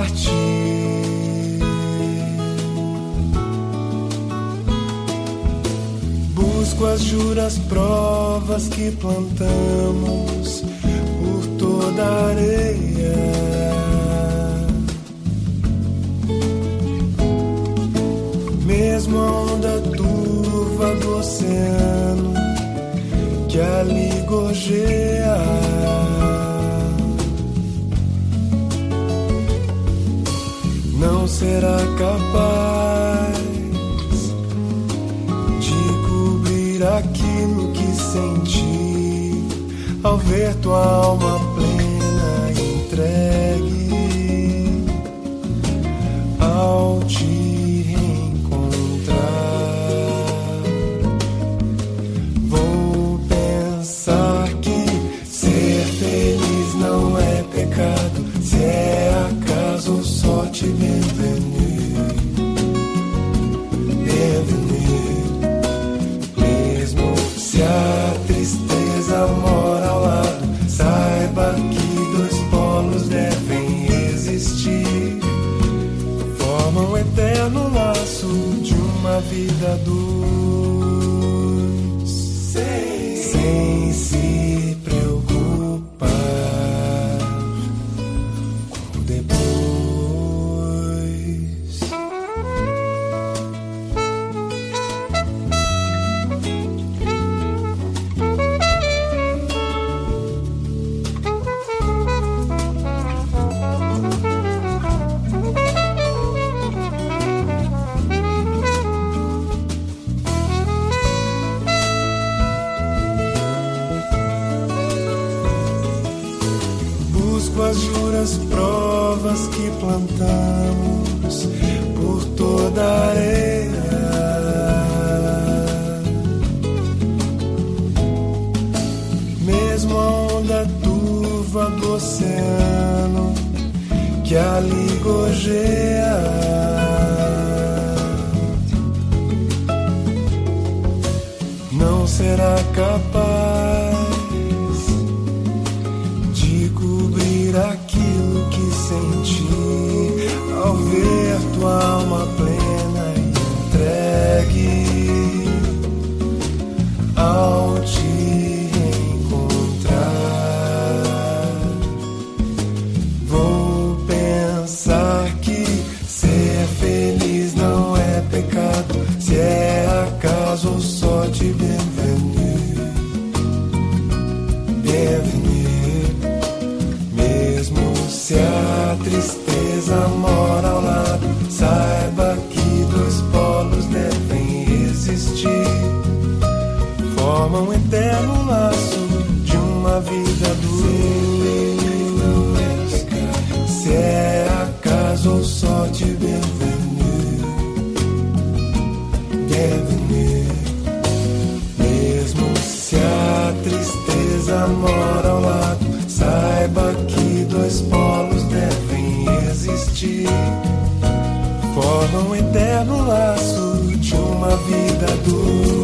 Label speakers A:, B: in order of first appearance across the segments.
A: partir. Busco as juras provas que plantamos por toda a areia. Mesmo a onda turva do oceano que ali gorjeia. será capaz de cobrir aquilo que senti ao ver tua alma as provas que plantamos por toda a areia. Mesmo a onda turva do oceano que ali gojeia. Não
B: será capaz vida do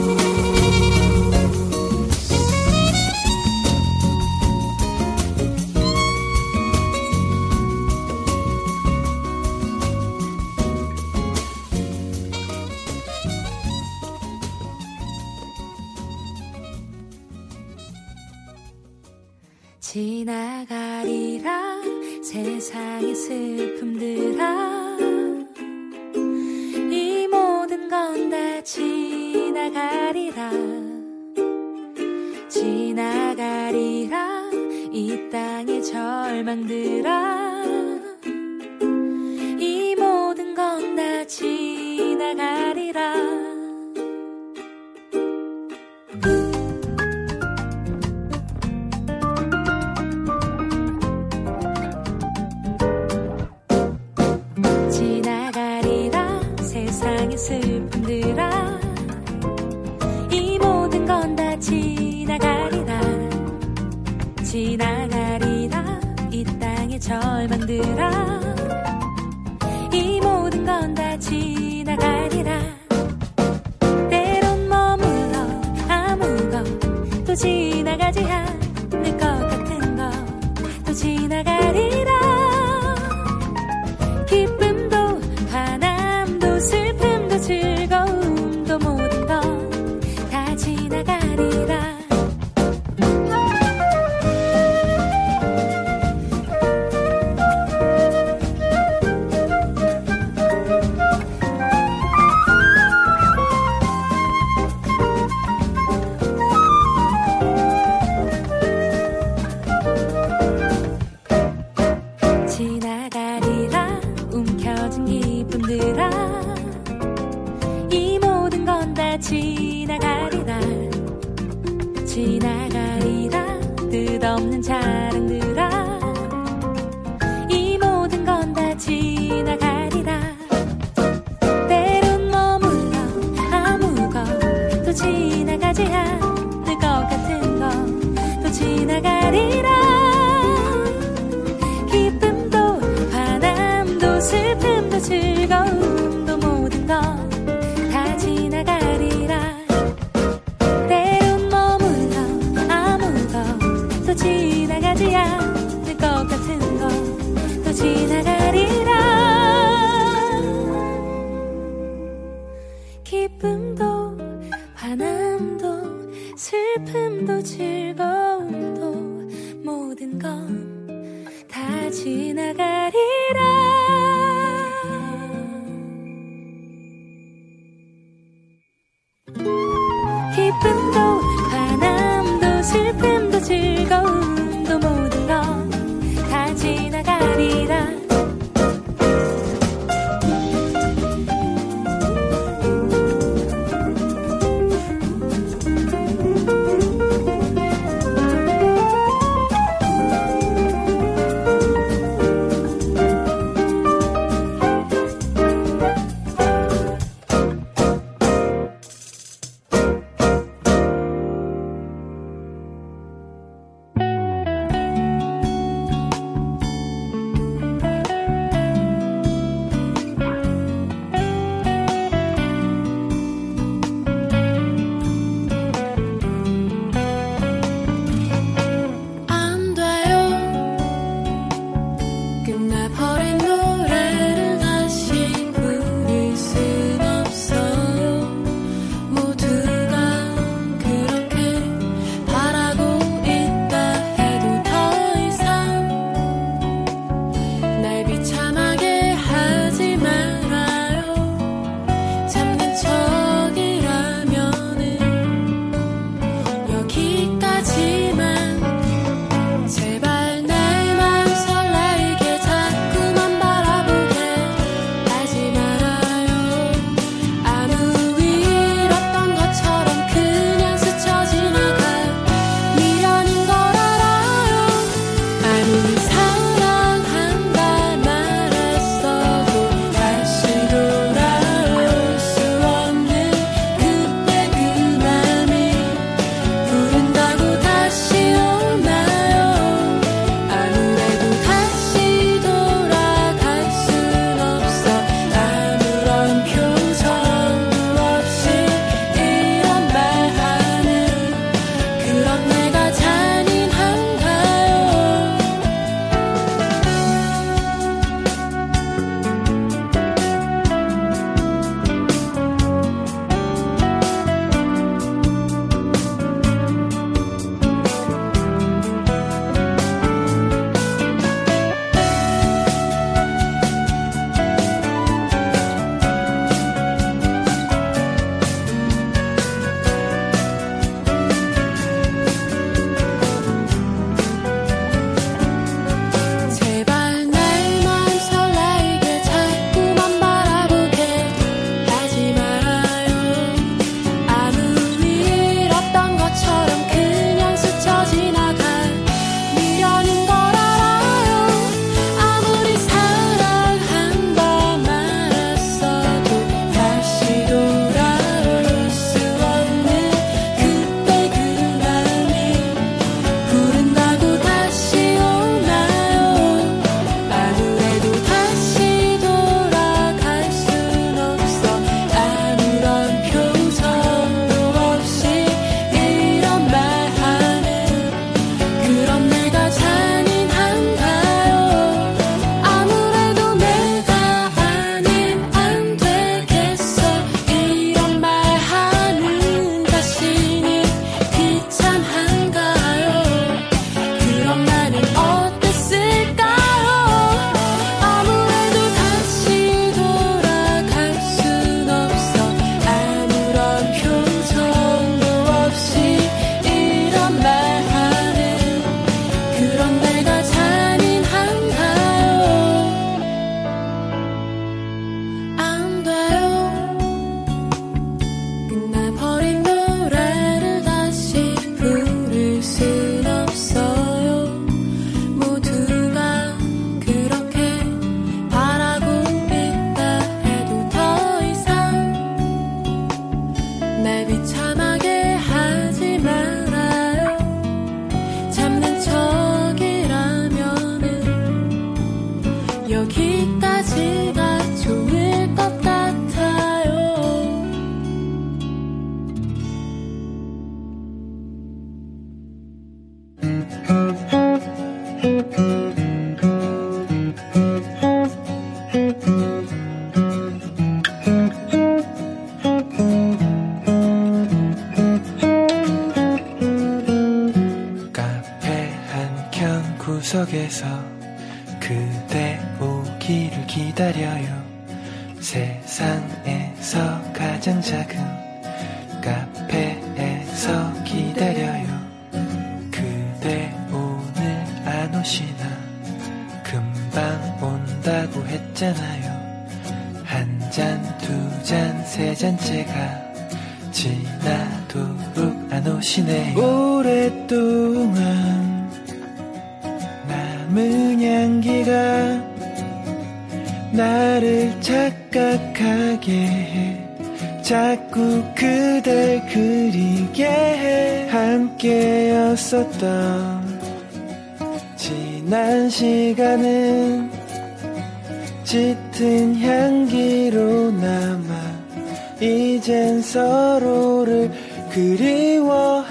B: 그리워하는데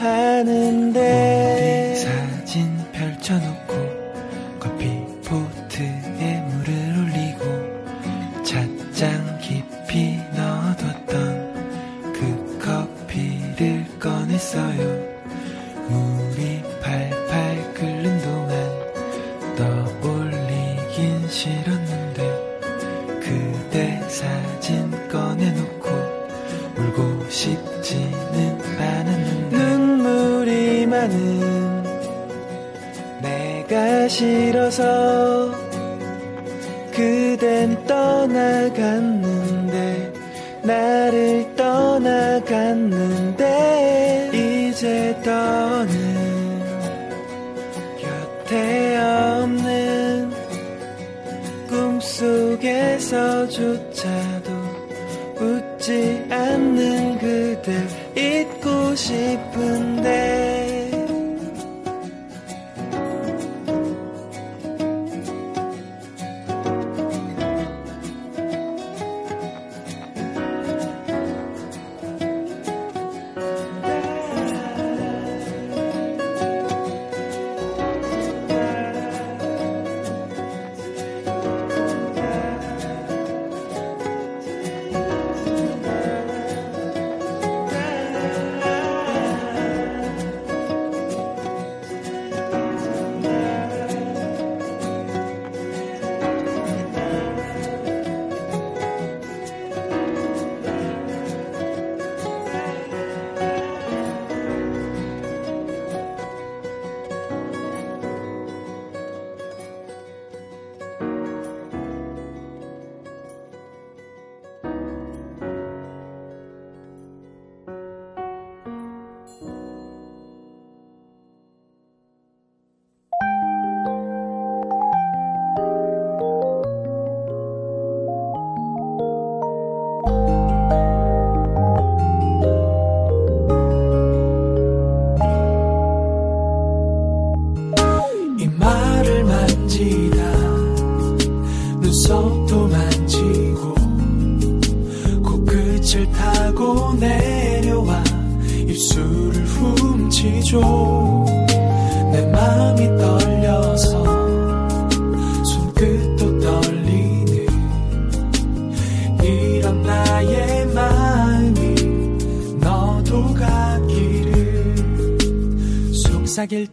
B: 사진 펼쳐놓고 커피 포트에 물을 올리고 찻장 깊이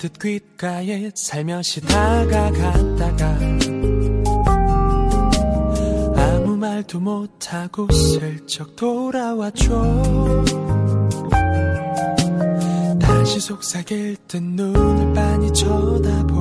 B: 듯 귓가에 살며시 다가갔다가 아무 말도 못하고 슬쩍 돌아와줘 다시 속삭일 듯 눈을 빤히 쳐다봐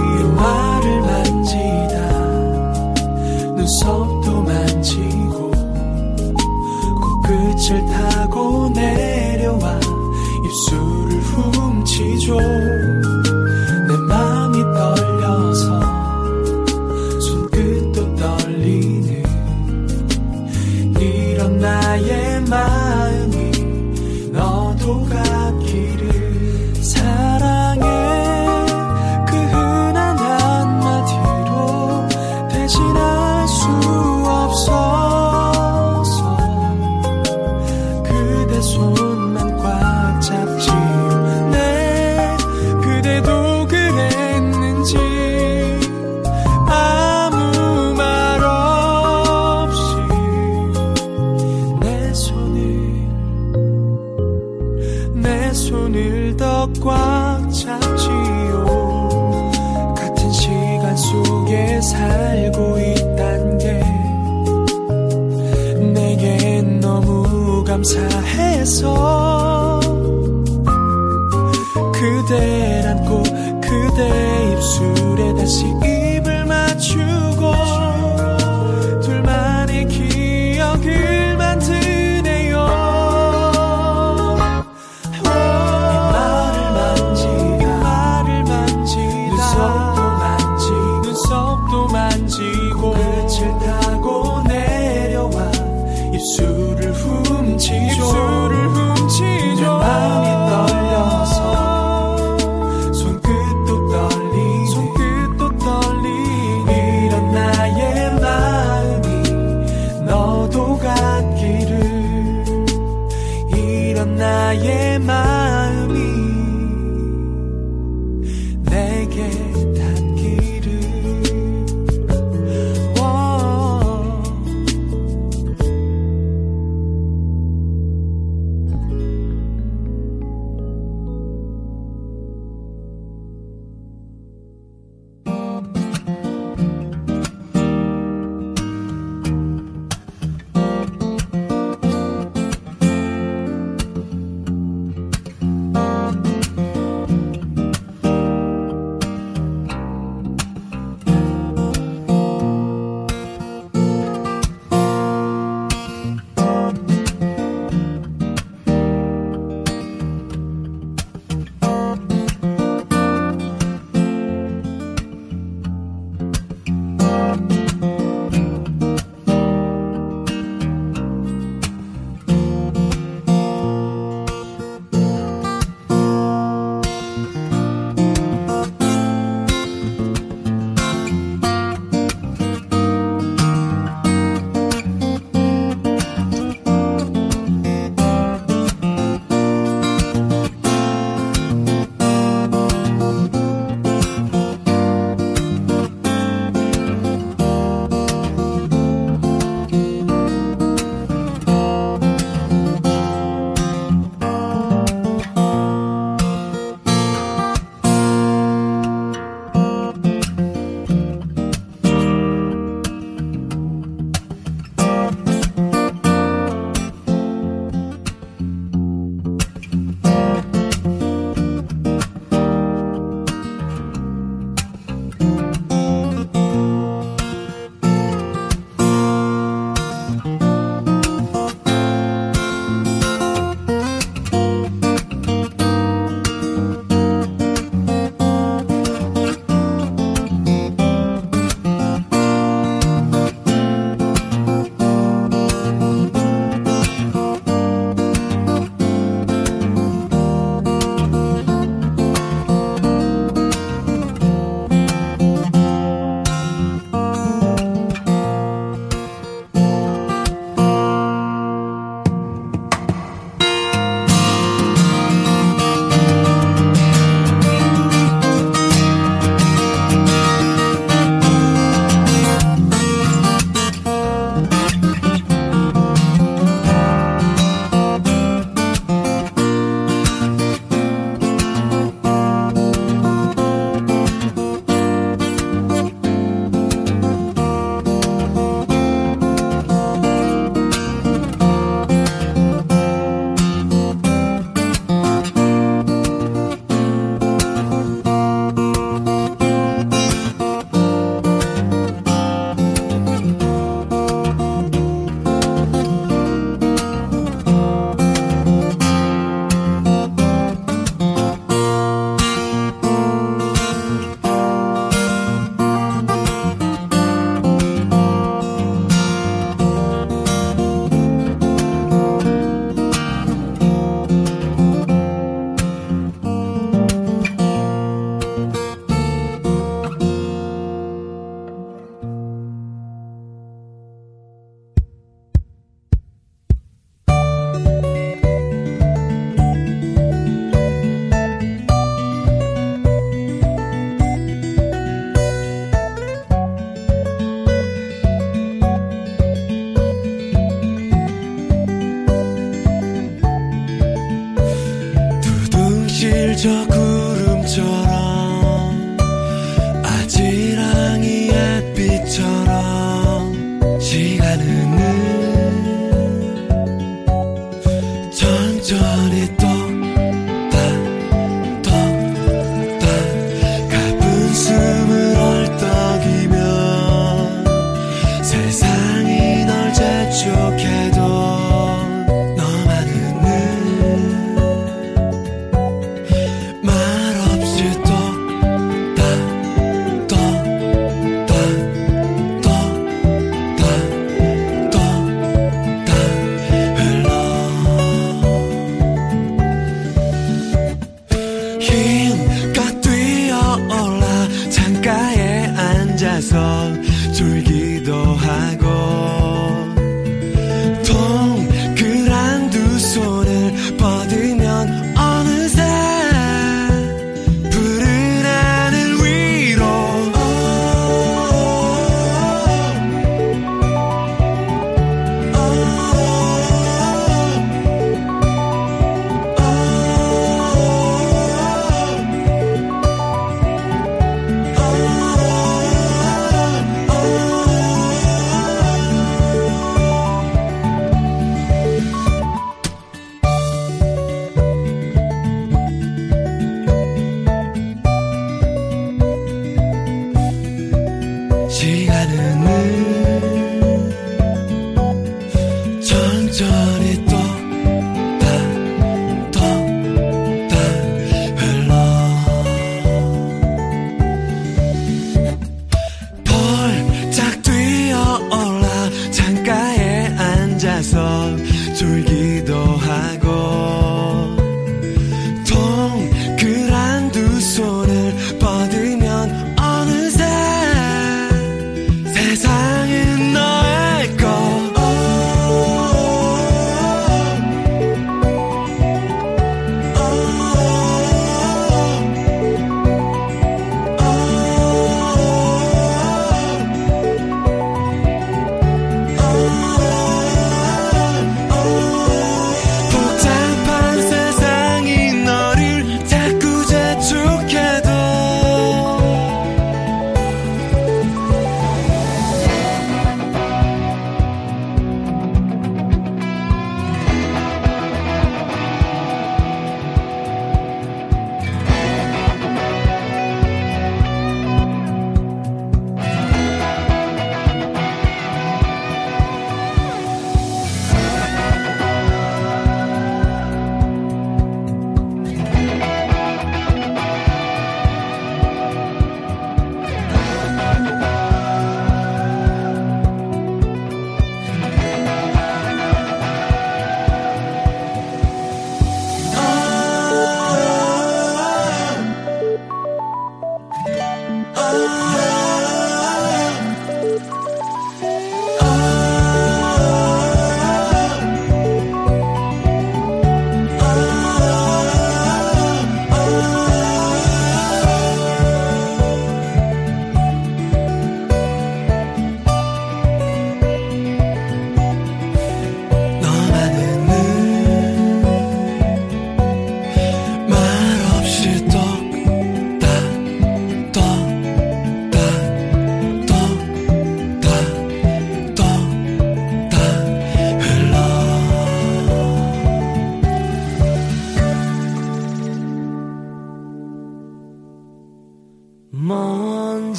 B: 귀파를 만지다. 눈썹도 만지고 코끝을 타고 내려와 입술을 훔치죠.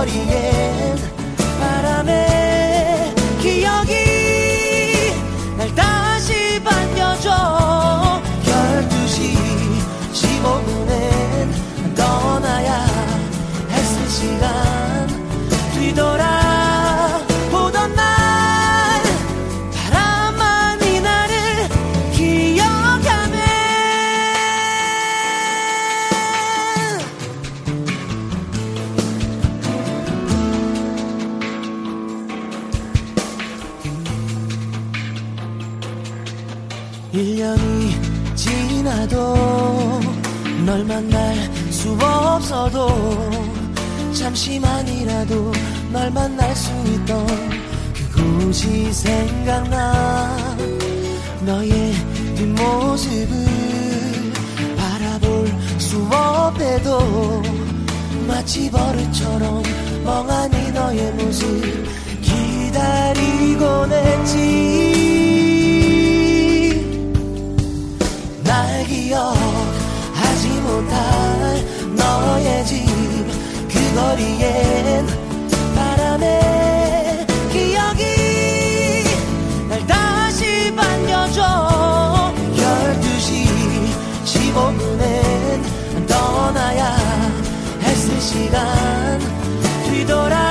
B: 거리에
C: 널 만날 수 없어도 잠시만이라도 널 만날 수 있던
D: 그곳이 생각나 너의 뒷모습을 바라볼 수 없대도 마치 버릇처럼 멍하니 너의 모습 기다리곤 했지. 날 기억 달 너의 집 그 거리엔 바람에 기억이 날 다시 반려줘. 12시 15분엔 떠나야 했을 시간. 뒤돌아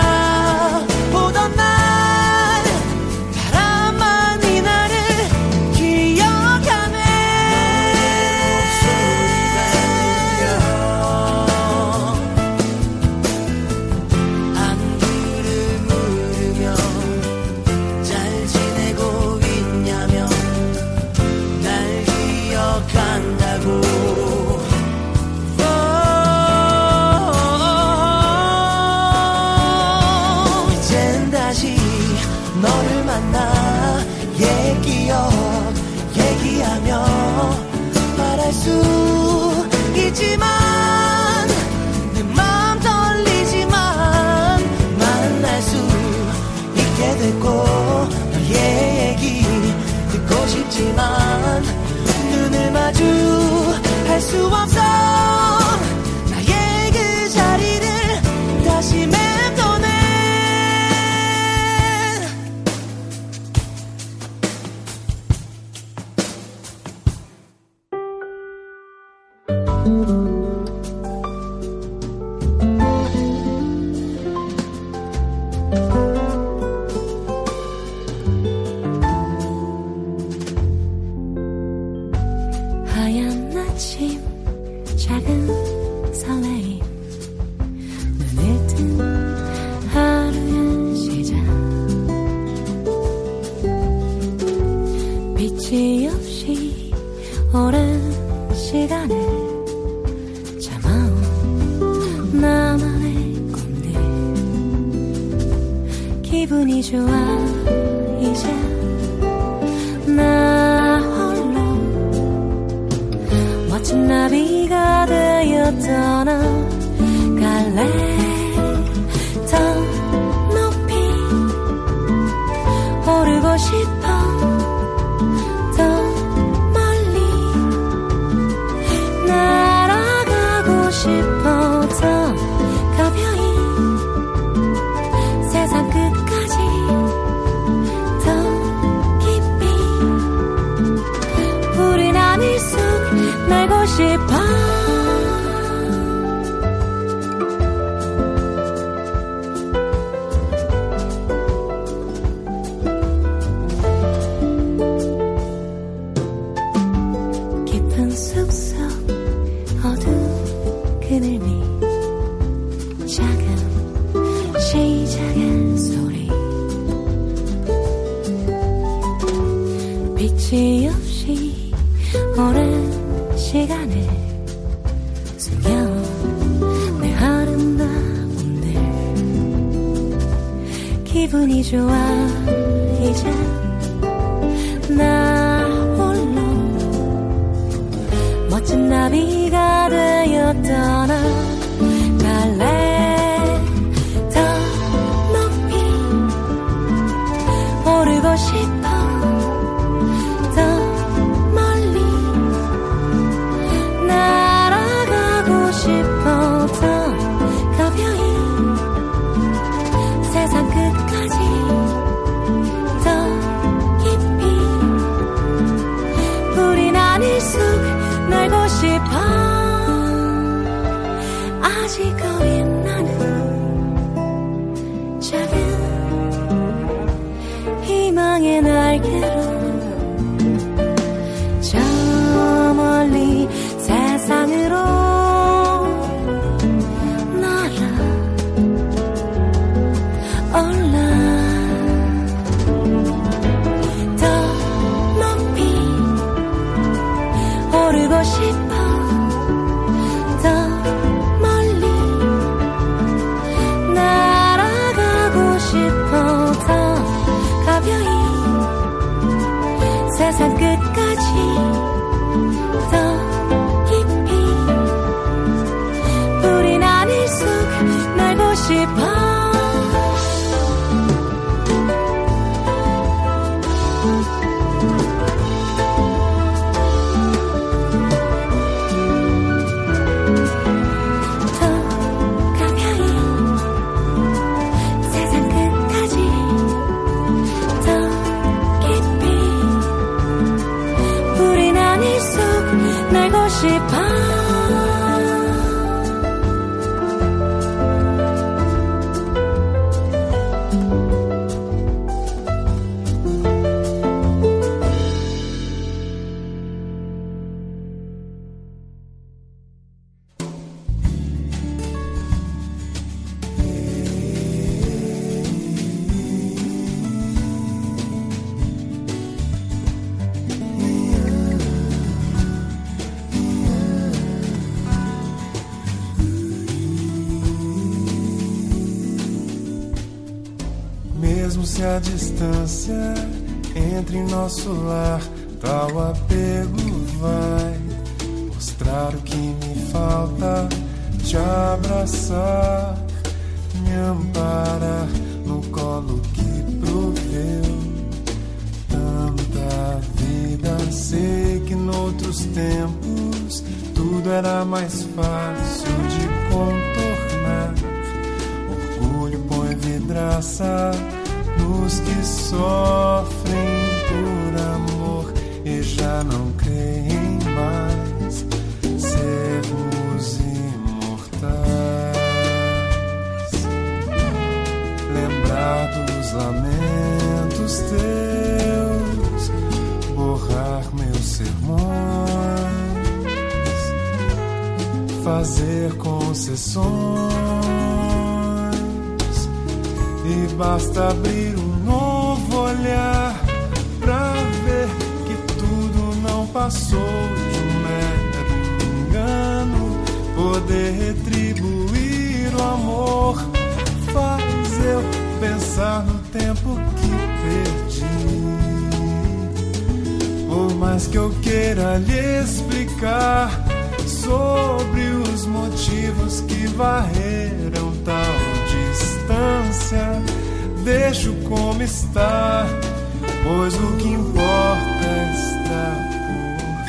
A: on us. kawin nanan
E: Mesmo se a distância entre nosso lar, tal apego vai mostrar o que me falta, te abraçar, me amparar no colo que proveu tanta vida. Sei que noutros tempos tudo era mais fácil de contornar. Orgulho põe vidraça nos que sofrem por amor e já não creem mais sermos imortais. Lembrar dos lamentos teus, borrar meus sermões, fazer concessões e basta abrir um novo olhar pra ver que tudo não passou de um mero engano. Poder retribuir o amor faz eu pensar no tempo que perdi. Por mais que eu queira lhe explicar sobre os motivos que varreram tal distância, deixo como está, pois o que importa está por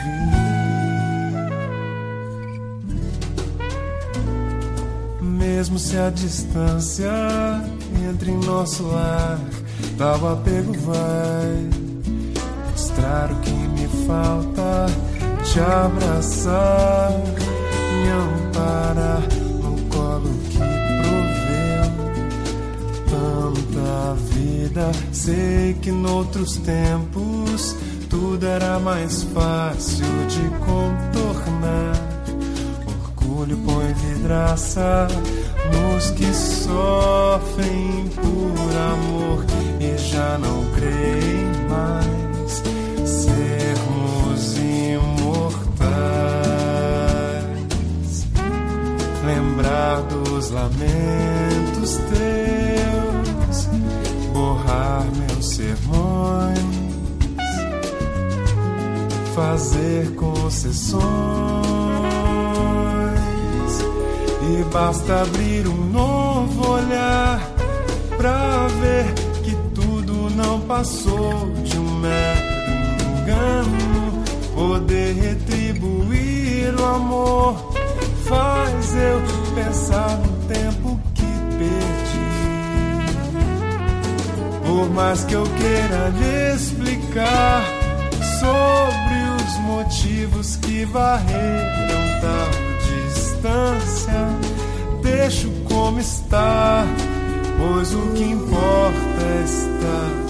E: vir. Mesmo se a distância entre nosso lar, tal apego vai mostrar o que me falta, te abraçar, me amparar tanta vida. Sei que noutros tempos tudo era mais fácil de contornar. Orgulho põe vidraça nos que sofrem por amor e já não creem mais sermos imortais. Lembrar dos lamentos teus, borrar meus sermões, fazer concessões e basta abrir um novo olhar pra ver que tudo não passou de um mero engano. Poder retribuir o amor faz eu pensar no tempo Por mais que eu queira lhe explicar sobre os motivos que varreram tal distância, deixo como está, pois o que importa está por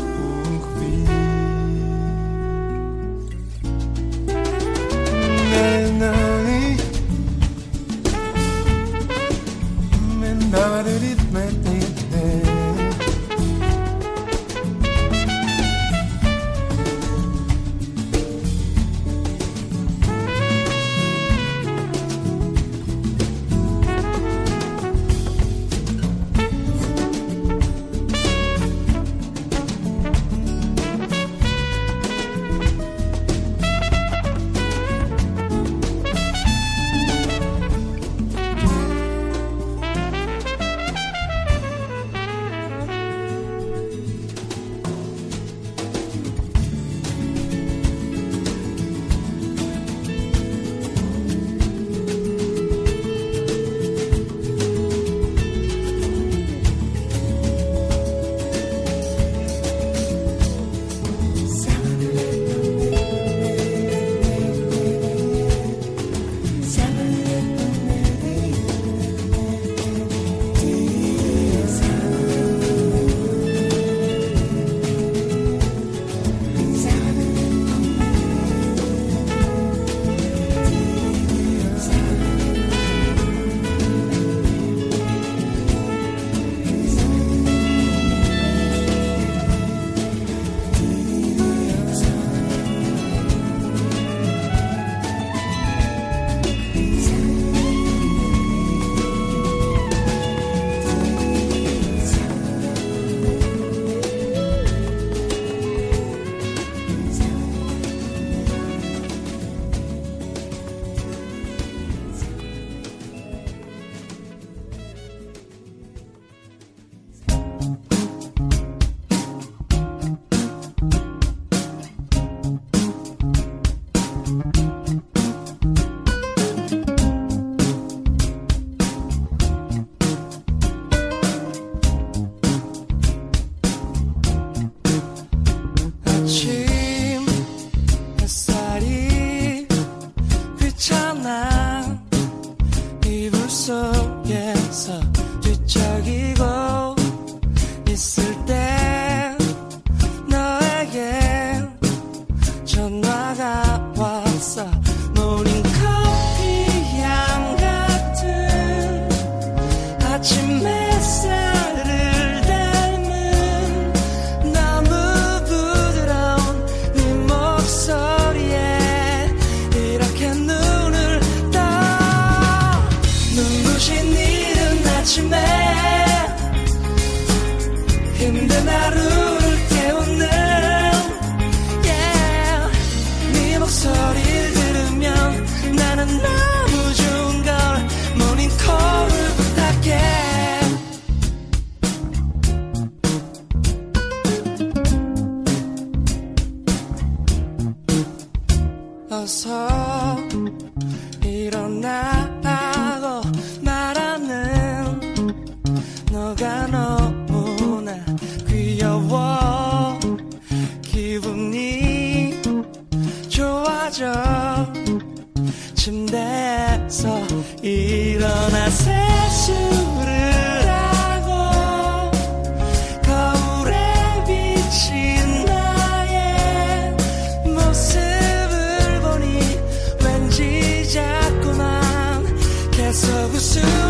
C: soon.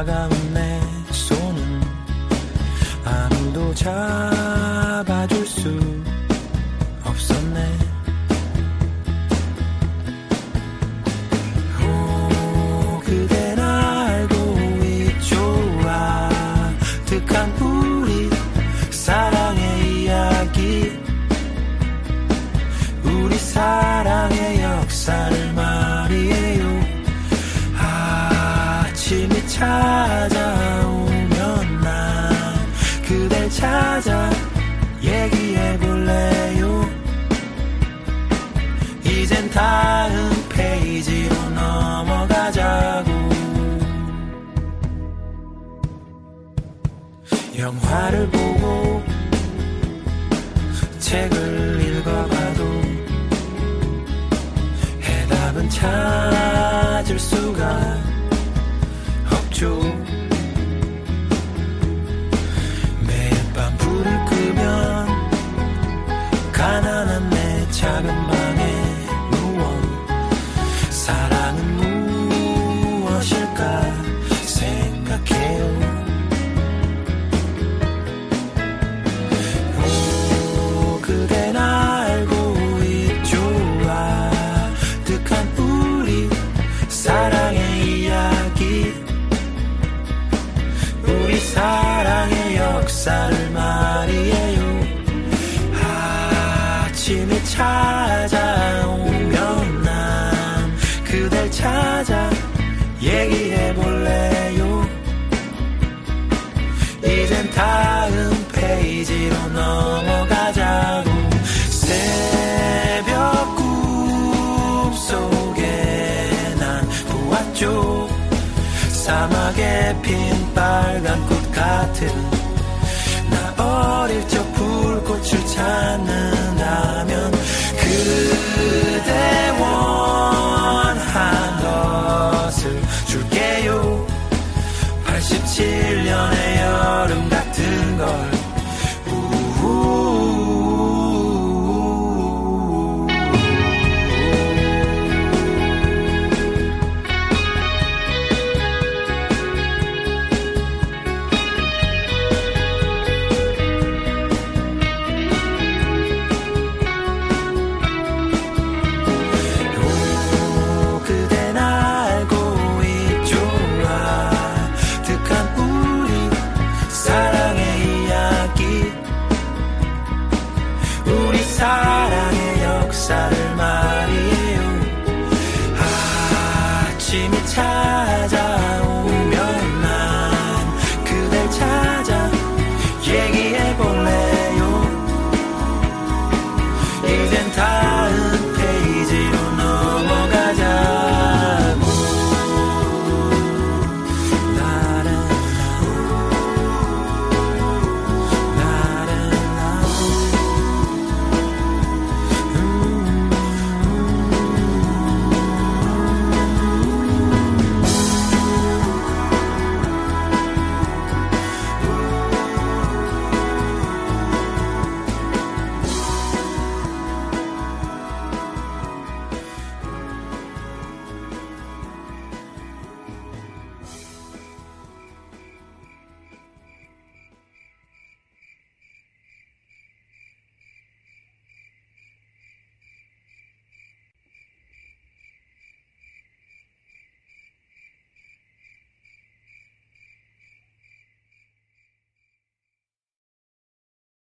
C: 바위처럼 차가운 찾아오면 난 그댈 찾아 얘기해 볼래요. 이젠 다음 페이지로 넘어가자고. 영화를 보고 책을 읽어봐도 해답은 찾을 수가 매일 밤 불을 끄면 가난한 내 작은 사막에 핀 빨간 꽃 같은 나 어릴 적 불꽃을 찾는다면 그대 원한 것을 줄게요. 87년의 여름